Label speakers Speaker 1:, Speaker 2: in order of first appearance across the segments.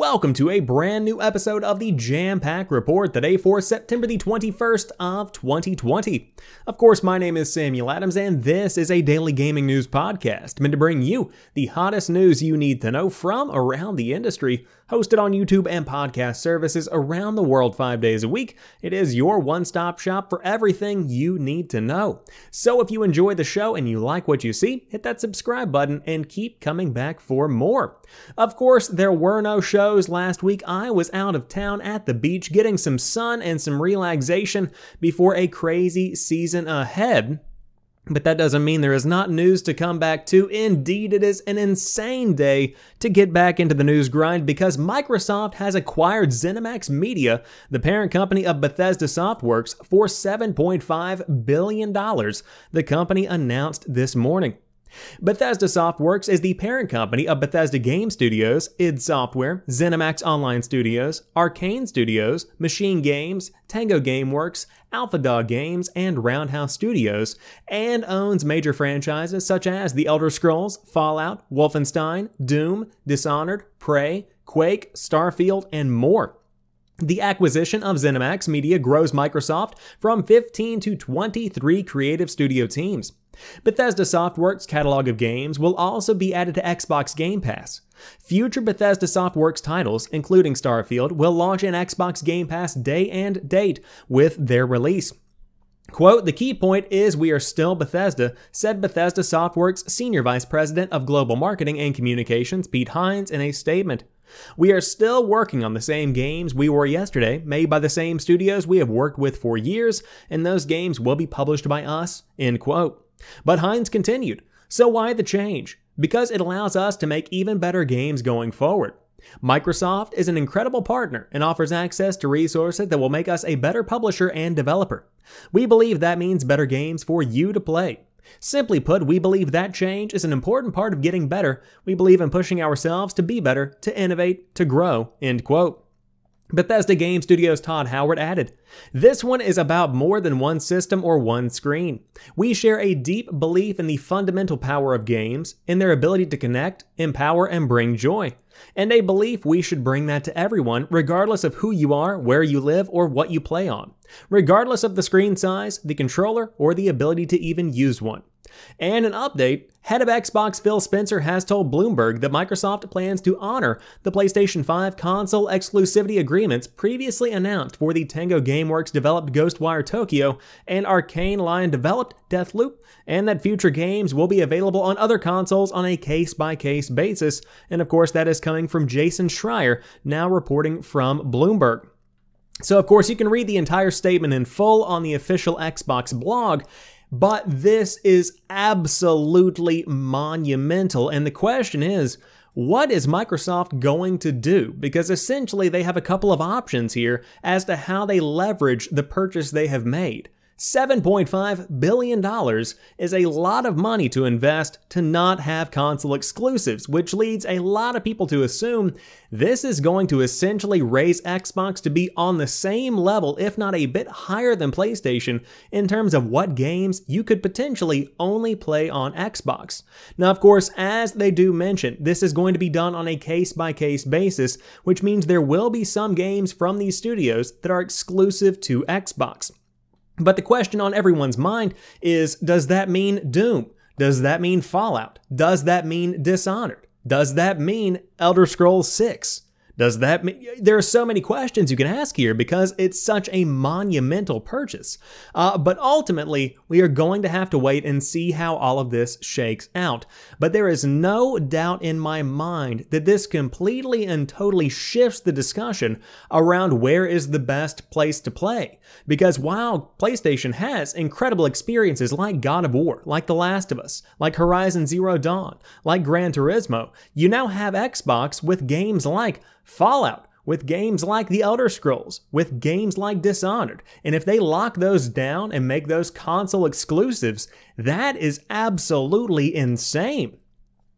Speaker 1: Welcome to a brand new episode of the Jampack Report today for September the 21st of 2020. Of course, my name is Samuel Adams and this is a daily gaming news podcast meant to bring you the hottest news you need to know from around the industry. Hosted on YouTube and podcast services around the world five days a week, it is your one stop shop for everything you need to know. So if you enjoy the show and you like what you see, hit that subscribe button and keep coming back for more. Of course, there were no shows last week. I was out of town at the beach getting some sun and some relaxation before a crazy season ahead. But that doesn't mean there is not news to come back to. Indeed, it is an insane day to get back into the news grind because Microsoft has acquired ZeniMax Media, the parent company of Bethesda Softworks, for $7.5 billion, the company announced this morning. Bethesda Softworks is the parent company of Bethesda Game Studios, id Software, ZeniMax Online Studios, Arkane Studios, MachineGames, Tango Gameworks, AlphaDog Games, and Roundhouse Studios, and owns major franchises such as The Elder Scrolls, Fallout, Wolfenstein, Doom, Dishonored, Prey, Quake, Starfield, and more. The acquisition of ZeniMax Media grows Microsoft from 15 to 23 creative studio teams. Bethesda Softworks' catalog of games will also be added to Xbox Game Pass. Future Bethesda Softworks titles, including Starfield, will launch in Xbox Game Pass day and date with their release. Quote, the key point is we are still Bethesda, said Bethesda Softworks Senior Vice President of Global Marketing and Communications, Pete Hines, in a statement. We are still working on the same games we were yesterday, made by the same studios we have worked with for years, and those games will be published by us, end quote. But Hines continued, so why the change? Because it allows us to make even better games going forward. Microsoft is an incredible partner and offers access to resources that will make us a better publisher and developer. We believe that means better games for you to play. Simply put, we believe that change is an important part of getting better. We believe in pushing ourselves to be better, to innovate, to grow. End quote. Bethesda Game Studios' Todd Howard added, This one is about more than one system or one screen. We share a deep belief in the fundamental power of games, in their ability to connect, empower, and bring joy. And a belief we should bring that to everyone, regardless of who you are, where you live, or what you play on. Regardless of the screen size, the controller, or the ability to even use one. And an update head of Xbox Phil Spencer has told Bloomberg that Microsoft plans to honor the PlayStation 5 console exclusivity agreements previously announced for the Tango Gameworks developed Ghostwire Tokyo and Arkane Lyon developed Deathloop, and that future games will be available on other consoles on a case by case basis. And of course, that is coming from Jason Schreier, now reporting from Bloomberg. So, of course, you can read the entire statement in full on the official Xbox blog. But this is absolutely monumental. And the question is, what is Microsoft going to do? Because essentially they have a couple of options here as to how they leverage the purchase they have made. $7.5 billion is a lot of money to invest to not have console exclusives, which leads a lot of people to assume this is going to essentially raise Xbox to be on the same level, if not a bit higher than PlayStation, in terms of what games you could potentially only play on Xbox. Now, of course, as they do mention, this is going to be done on a case by case basis, which means there will be some games from these studios that are exclusive to Xbox. But the question on everyone's mind is does that mean Doom? Does that mean Fallout? Does that mean Dishonored? Does that mean Elder Scrolls 6? Does that mean there are so many questions you can ask here because it's such a monumental purchase? Uh, but ultimately, we are going to have to wait and see how all of this shakes out. But there is no doubt in my mind that this completely and totally shifts the discussion around where is the best place to play. Because while PlayStation has incredible experiences like God of War, like The Last of Us, like Horizon Zero Dawn, like Gran Turismo, you now have Xbox with games like Fallout, with games like The Elder Scrolls, with games like Dishonored. And if they lock those down and make those console exclusives, that is absolutely insane.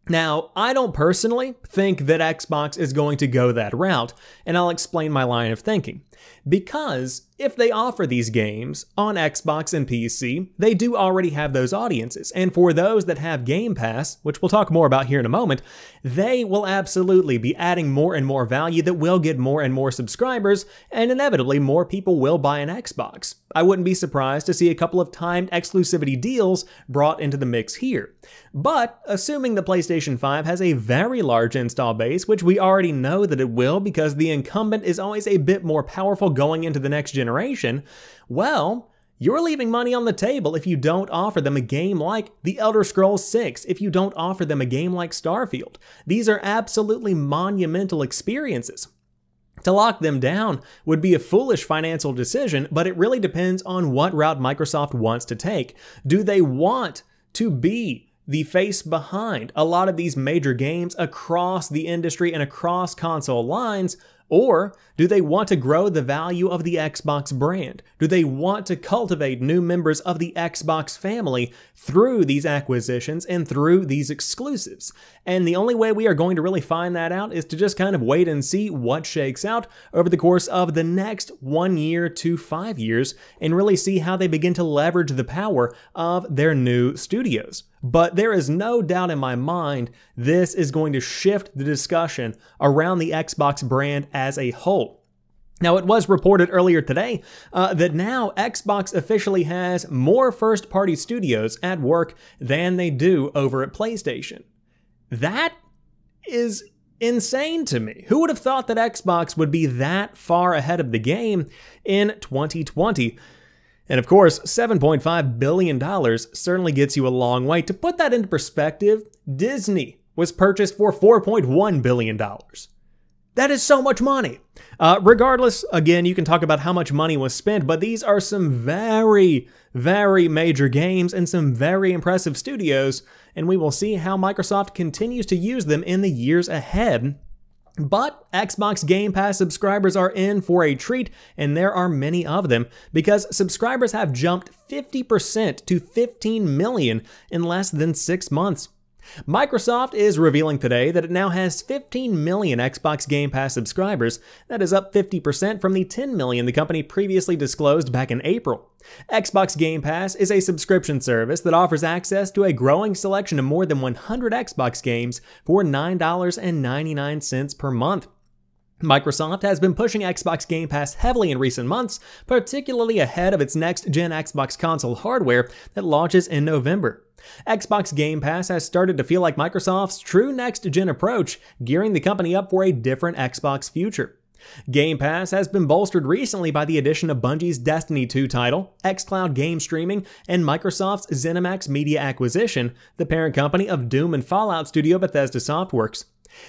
Speaker 1: Now, I don't personally think that Xbox is going to go that route, and I'll explain my line of thinking. Because if they offer these games on Xbox and PC, they do already have those audiences. And for those that have Game Pass, which we'll talk more about here in a moment, they will absolutely be adding more and more value that will get more and more subscribers, and inevitably more people will buy an Xbox. I wouldn't be surprised to see a couple of timed exclusivity deals brought into the mix here. But assuming the PlayStation 5 has a very large install base, which we already know that it will because the incumbent is always a bit more powerful going into the next generation, well, you're leaving money on the table if you don't offer them a game like The Elder Scrolls 6, if you don't offer them a game like Starfield. These are absolutely monumental experiences. To lock them down would be a foolish financial decision, but it really depends on what route Microsoft wants to take. Do they want to be the face behind a lot of these major games across the industry and across console lines, or do they want to grow the value of the Xbox brand? Do they want to cultivate new members of the Xbox family through these acquisitions and through these exclusives? And the only way we are going to really find that out is to just kind of wait and see what shakes out over the course of the next one year to five years and really see how they begin to leverage the power of their new studios. But there is no doubt in my mind this is going to shift the discussion around the Xbox brand as a whole. Now, it was reported earlier today uh, that now Xbox officially has more first party studios at work than they do over at PlayStation. That is insane to me. Who would have thought that Xbox would be that far ahead of the game in 2020? And of course, $7.5 billion certainly gets you a long way. To put that into perspective, Disney was purchased for $4.1 billion. That is so much money. Uh, regardless, again, you can talk about how much money was spent, but these are some very, very major games and some very impressive studios, and we will see how Microsoft continues to use them in the years ahead but Xbox Game Pass subscribers are in for a treat, and there are many of them because subscribers have jumped 50% to 15 million in less than six months. Microsoft is revealing today that it now has 15 million Xbox Game Pass subscribers. That is up 50% from the 10 million the company previously disclosed back in April. Xbox Game Pass is a subscription service that offers access to a growing selection of more than 100 Xbox games for $9.99 per month. Microsoft has been pushing Xbox Game Pass heavily in recent months, particularly ahead of its next gen Xbox console hardware that launches in November. Xbox Game Pass has started to feel like Microsoft's true next gen approach, gearing the company up for a different Xbox future. Game Pass has been bolstered recently by the addition of Bungie's Destiny 2 title, xCloud game streaming, and Microsoft's ZeniMax Media acquisition, the parent company of Doom and Fallout studio Bethesda Softworks.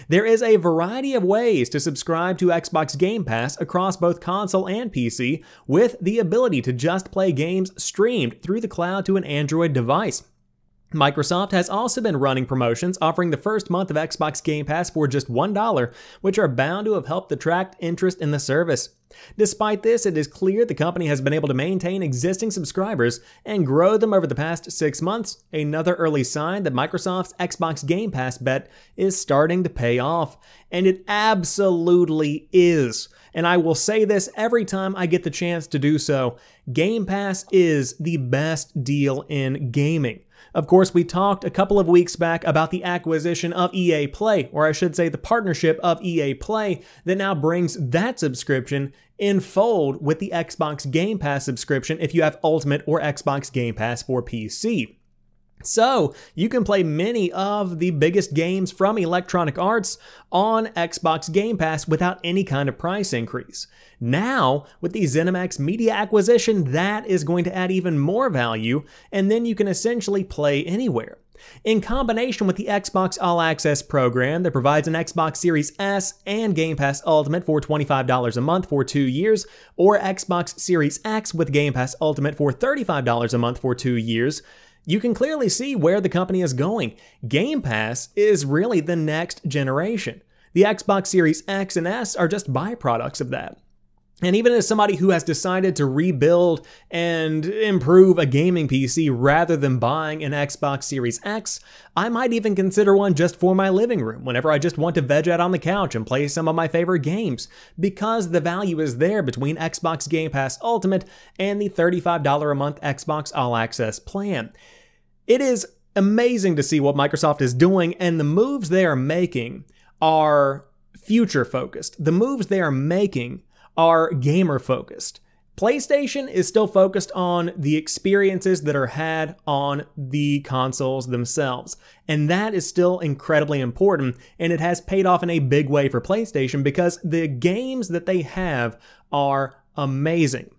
Speaker 1: There is a variety of ways to subscribe to Xbox Game Pass across both console and PC, with the ability to just play games streamed through the cloud to an Android device. Microsoft has also been running promotions offering the first month of Xbox Game Pass for just $1, which are bound to have helped attract interest in the service. Despite this, it is clear the company has been able to maintain existing subscribers and grow them over the past six months, another early sign that Microsoft's Xbox Game Pass bet is starting to pay off. And it absolutely is. And I will say this every time I get the chance to do so Game Pass is the best deal in gaming. Of course, we talked a couple of weeks back about the acquisition of EA Play, or I should say the partnership of EA Play that now brings that subscription in fold with the Xbox Game Pass subscription if you have Ultimate or Xbox Game Pass for PC. So, you can play many of the biggest games from Electronic Arts on Xbox Game Pass without any kind of price increase. Now, with the ZeniMax media acquisition, that is going to add even more value, and then you can essentially play anywhere. In combination with the Xbox All Access program that provides an Xbox Series S and Game Pass Ultimate for $25 a month for two years, or Xbox Series X with Game Pass Ultimate for $35 a month for two years, you can clearly see where the company is going. Game Pass is really the next generation. The Xbox Series X and S are just byproducts of that. And even as somebody who has decided to rebuild and improve a gaming PC rather than buying an Xbox Series X, I might even consider one just for my living room whenever I just want to veg out on the couch and play some of my favorite games, because the value is there between Xbox Game Pass Ultimate and the $35 a month Xbox All Access plan. It is amazing to see what Microsoft is doing, and the moves they are making are future focused. The moves they are making are gamer focused. PlayStation is still focused on the experiences that are had on the consoles themselves. And that is still incredibly important. And it has paid off in a big way for PlayStation because the games that they have are amazing.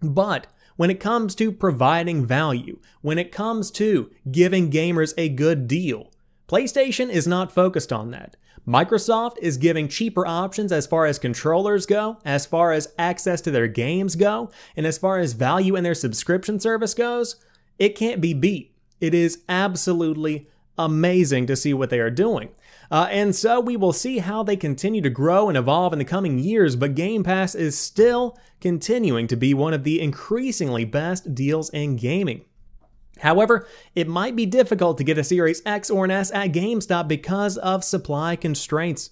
Speaker 1: But when it comes to providing value, when it comes to giving gamers a good deal, PlayStation is not focused on that. Microsoft is giving cheaper options as far as controllers go, as far as access to their games go, and as far as value in their subscription service goes. It can't be beat. It is absolutely amazing to see what they are doing. Uh, and so we will see how they continue to grow and evolve in the coming years, but Game Pass is still continuing to be one of the increasingly best deals in gaming. However, it might be difficult to get a Series X or an S at GameStop because of supply constraints.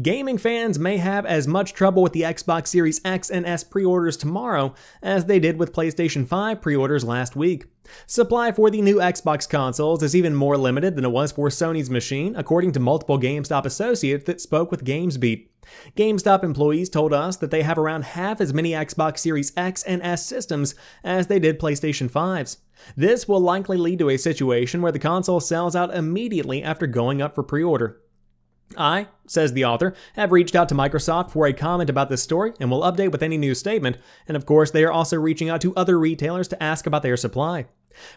Speaker 1: Gaming fans may have as much trouble with the Xbox Series X and S pre orders tomorrow as they did with PlayStation 5 pre orders last week. Supply for the new Xbox consoles is even more limited than it was for Sony's machine, according to multiple GameStop associates that spoke with GamesBeat. GameStop employees told us that they have around half as many Xbox Series X and S systems as they did PlayStation 5s. This will likely lead to a situation where the console sells out immediately after going up for pre order. I, says the author, have reached out to Microsoft for a comment about this story and will update with any new statement, and of course, they are also reaching out to other retailers to ask about their supply.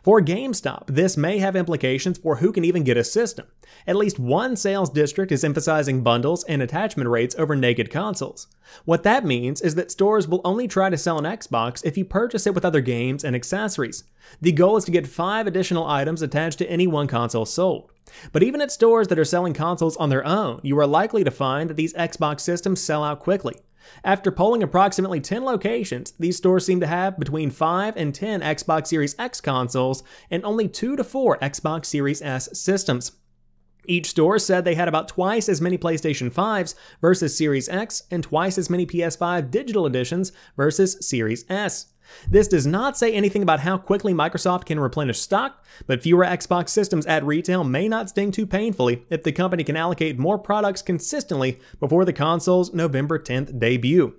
Speaker 1: For GameStop, this may have implications for who can even get a system. At least one sales district is emphasizing bundles and attachment rates over naked consoles. What that means is that stores will only try to sell an Xbox if you purchase it with other games and accessories. The goal is to get five additional items attached to any one console sold. But even at stores that are selling consoles on their own, you are likely to find that these Xbox systems sell out quickly. After polling approximately 10 locations, these stores seem to have between 5 and 10 Xbox Series X consoles and only 2 to 4 Xbox Series S systems. Each store said they had about twice as many PlayStation 5s versus Series X and twice as many PS5 digital editions versus Series S. This does not say anything about how quickly Microsoft can replenish stock, but fewer Xbox systems at retail may not sting too painfully if the company can allocate more products consistently before the console's November 10th debut.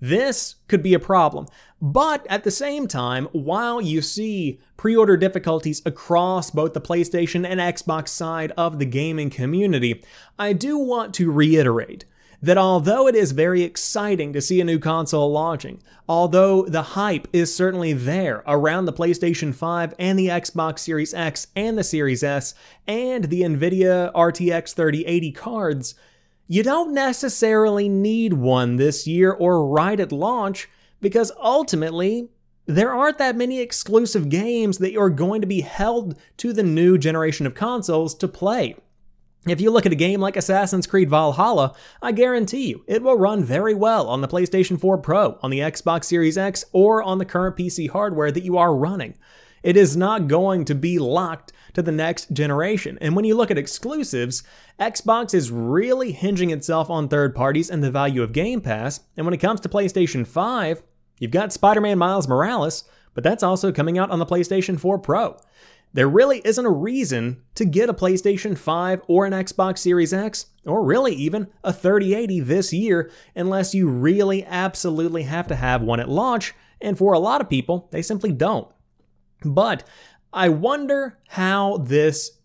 Speaker 1: This could be a problem. But at the same time, while you see pre order difficulties across both the PlayStation and Xbox side of the gaming community, I do want to reiterate that although it is very exciting to see a new console launching, although the hype is certainly there around the PlayStation 5 and the Xbox Series X and the Series S and the Nvidia RTX 3080 cards, you don't necessarily need one this year or right at launch because ultimately, there aren't that many exclusive games that you're going to be held to the new generation of consoles to play. If you look at a game like Assassin's Creed Valhalla, I guarantee you it will run very well on the PlayStation 4 Pro, on the Xbox Series X, or on the current PC hardware that you are running. It is not going to be locked to the next generation. And when you look at exclusives, Xbox is really hinging itself on third parties and the value of Game Pass. And when it comes to PlayStation 5, you've got Spider Man Miles Morales, but that's also coming out on the PlayStation 4 Pro. There really isn't a reason to get a PlayStation 5 or an Xbox Series X, or really even a 3080 this year, unless you really absolutely have to have one at launch, and for a lot of people, they simply don't. But I wonder how this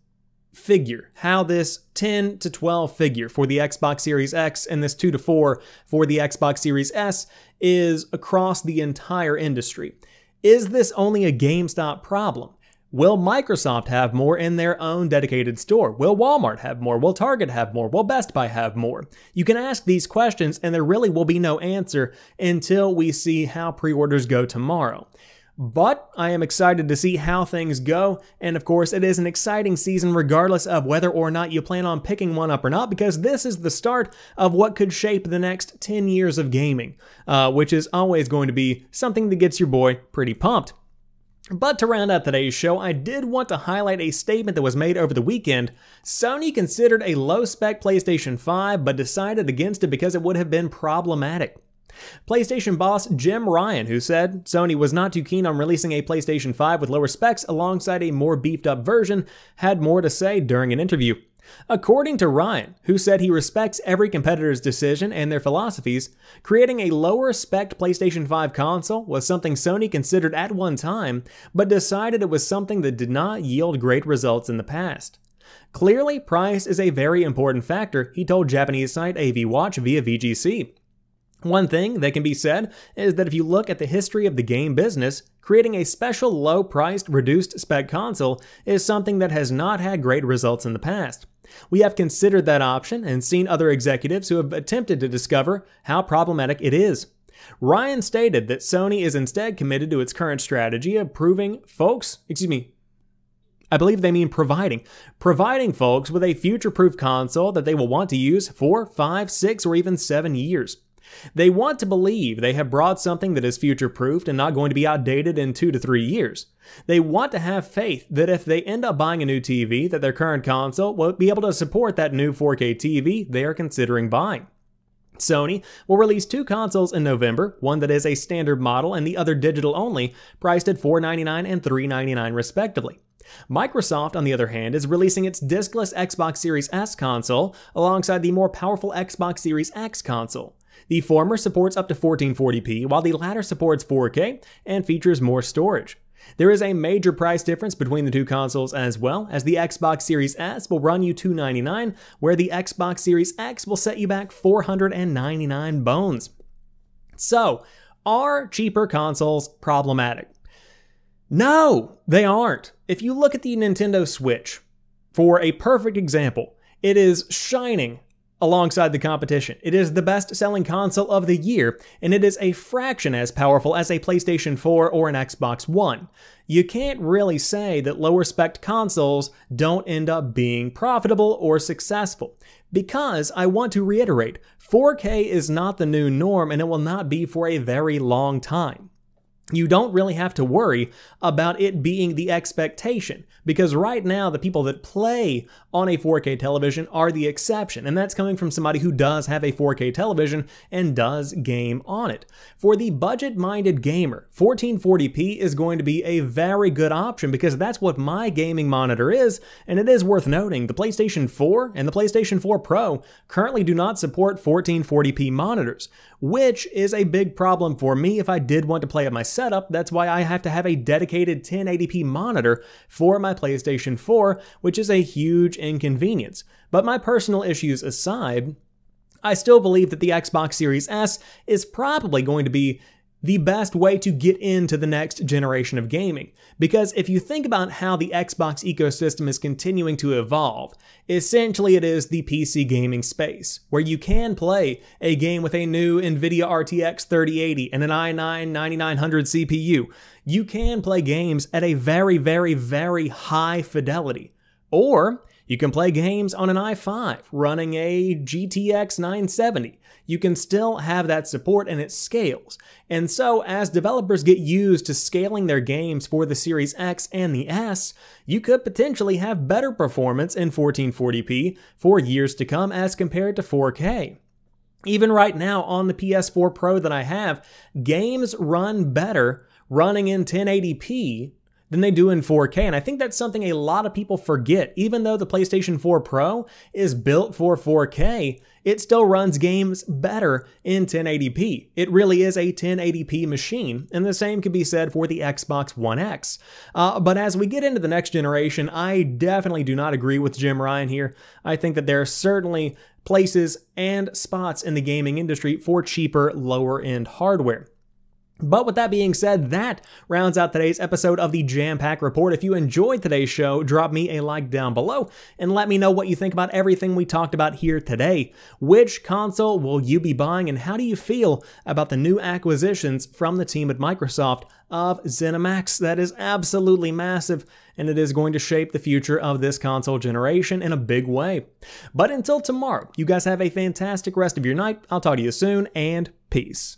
Speaker 1: figure, how this 10 to 12 figure for the Xbox Series X and this 2 to 4 for the Xbox Series S is across the entire industry. Is this only a GameStop problem? Will Microsoft have more in their own dedicated store? Will Walmart have more? Will Target have more? Will Best Buy have more? You can ask these questions, and there really will be no answer until we see how pre orders go tomorrow. But I am excited to see how things go, and of course, it is an exciting season regardless of whether or not you plan on picking one up or not, because this is the start of what could shape the next 10 years of gaming, uh, which is always going to be something that gets your boy pretty pumped. But to round out today's show, I did want to highlight a statement that was made over the weekend. Sony considered a low spec PlayStation 5, but decided against it because it would have been problematic. PlayStation boss Jim Ryan, who said Sony was not too keen on releasing a PlayStation 5 with lower specs alongside a more beefed up version, had more to say during an interview. According to Ryan, who said he respects every competitor's decision and their philosophies, creating a lower spec PlayStation 5 console was something Sony considered at one time, but decided it was something that did not yield great results in the past. Clearly, price is a very important factor, he told Japanese site AV Watch via VGC. One thing that can be said is that if you look at the history of the game business, creating a special low priced, reduced spec console is something that has not had great results in the past. We have considered that option and seen other executives who have attempted to discover how problematic it is. Ryan stated that Sony is instead committed to its current strategy of proving folks, excuse me, I believe they mean providing. Providing folks with a future proof console that they will want to use for five, six, or even seven years. They want to believe they have brought something that is future proofed and not going to be outdated in two to three years. They want to have faith that if they end up buying a new TV, that their current console will be able to support that new 4K TV they are considering buying. Sony will release two consoles in November, one that is a standard model and the other digital only, priced at 499 and 399 respectively. Microsoft, on the other hand, is releasing its diskless Xbox Series S console alongside the more powerful Xbox Series X console. The former supports up to 1440p, while the latter supports 4K and features more storage. There is a major price difference between the two consoles as well, as the Xbox Series S will run you 299, where the Xbox Series X will set you back 499 bones. So, are cheaper consoles problematic? No, they aren't. If you look at the Nintendo Switch, for a perfect example, it is shining alongside the competition. It is the best selling console of the year, and it is a fraction as powerful as a PlayStation 4 or an Xbox One. You can't really say that lower spec consoles don't end up being profitable or successful. Because I want to reiterate, 4K is not the new norm and it will not be for a very long time you don't really have to worry about it being the expectation because right now the people that play on a 4K television are the exception and that's coming from somebody who does have a 4K television and does game on it. For the budget-minded gamer, 1440p is going to be a very good option because that's what my gaming monitor is and it is worth noting the PlayStation 4 and the PlayStation 4 Pro currently do not support 1440p monitors, which is a big problem for me if I did want to play at my setup. That's why I have to have a dedicated 1080p monitor for my PlayStation 4, which is a huge inconvenience. But my personal issues aside, I still believe that the Xbox Series S is probably going to be the best way to get into the next generation of gaming. Because if you think about how the Xbox ecosystem is continuing to evolve, essentially it is the PC gaming space, where you can play a game with a new NVIDIA RTX 3080 and an i9 9900 CPU. You can play games at a very, very, very high fidelity. Or you can play games on an i5 running a GTX 970 you can still have that support and it scales. And so, as developers get used to scaling their games for the Series X and the S, you could potentially have better performance in 1440p for years to come as compared to 4K. Even right now on the PS4 Pro that I have, games run better running in 1080p than they do in 4K. And I think that's something a lot of people forget. Even though the PlayStation 4 Pro is built for 4K, it still runs games better in 1080p. It really is a 1080p machine, and the same can be said for the Xbox One X. Uh, but as we get into the next generation, I definitely do not agree with Jim Ryan here. I think that there are certainly places and spots in the gaming industry for cheaper, lower end hardware. But with that being said, that rounds out today's episode of the Jampack Report. If you enjoyed today's show, drop me a like down below and let me know what you think about everything we talked about here today. Which console will you be buying and how do you feel about the new acquisitions from the team at Microsoft of ZeniMax? That is absolutely massive and it is going to shape the future of this console generation in a big way. But until tomorrow, you guys have a fantastic rest of your night. I'll talk to you soon and peace.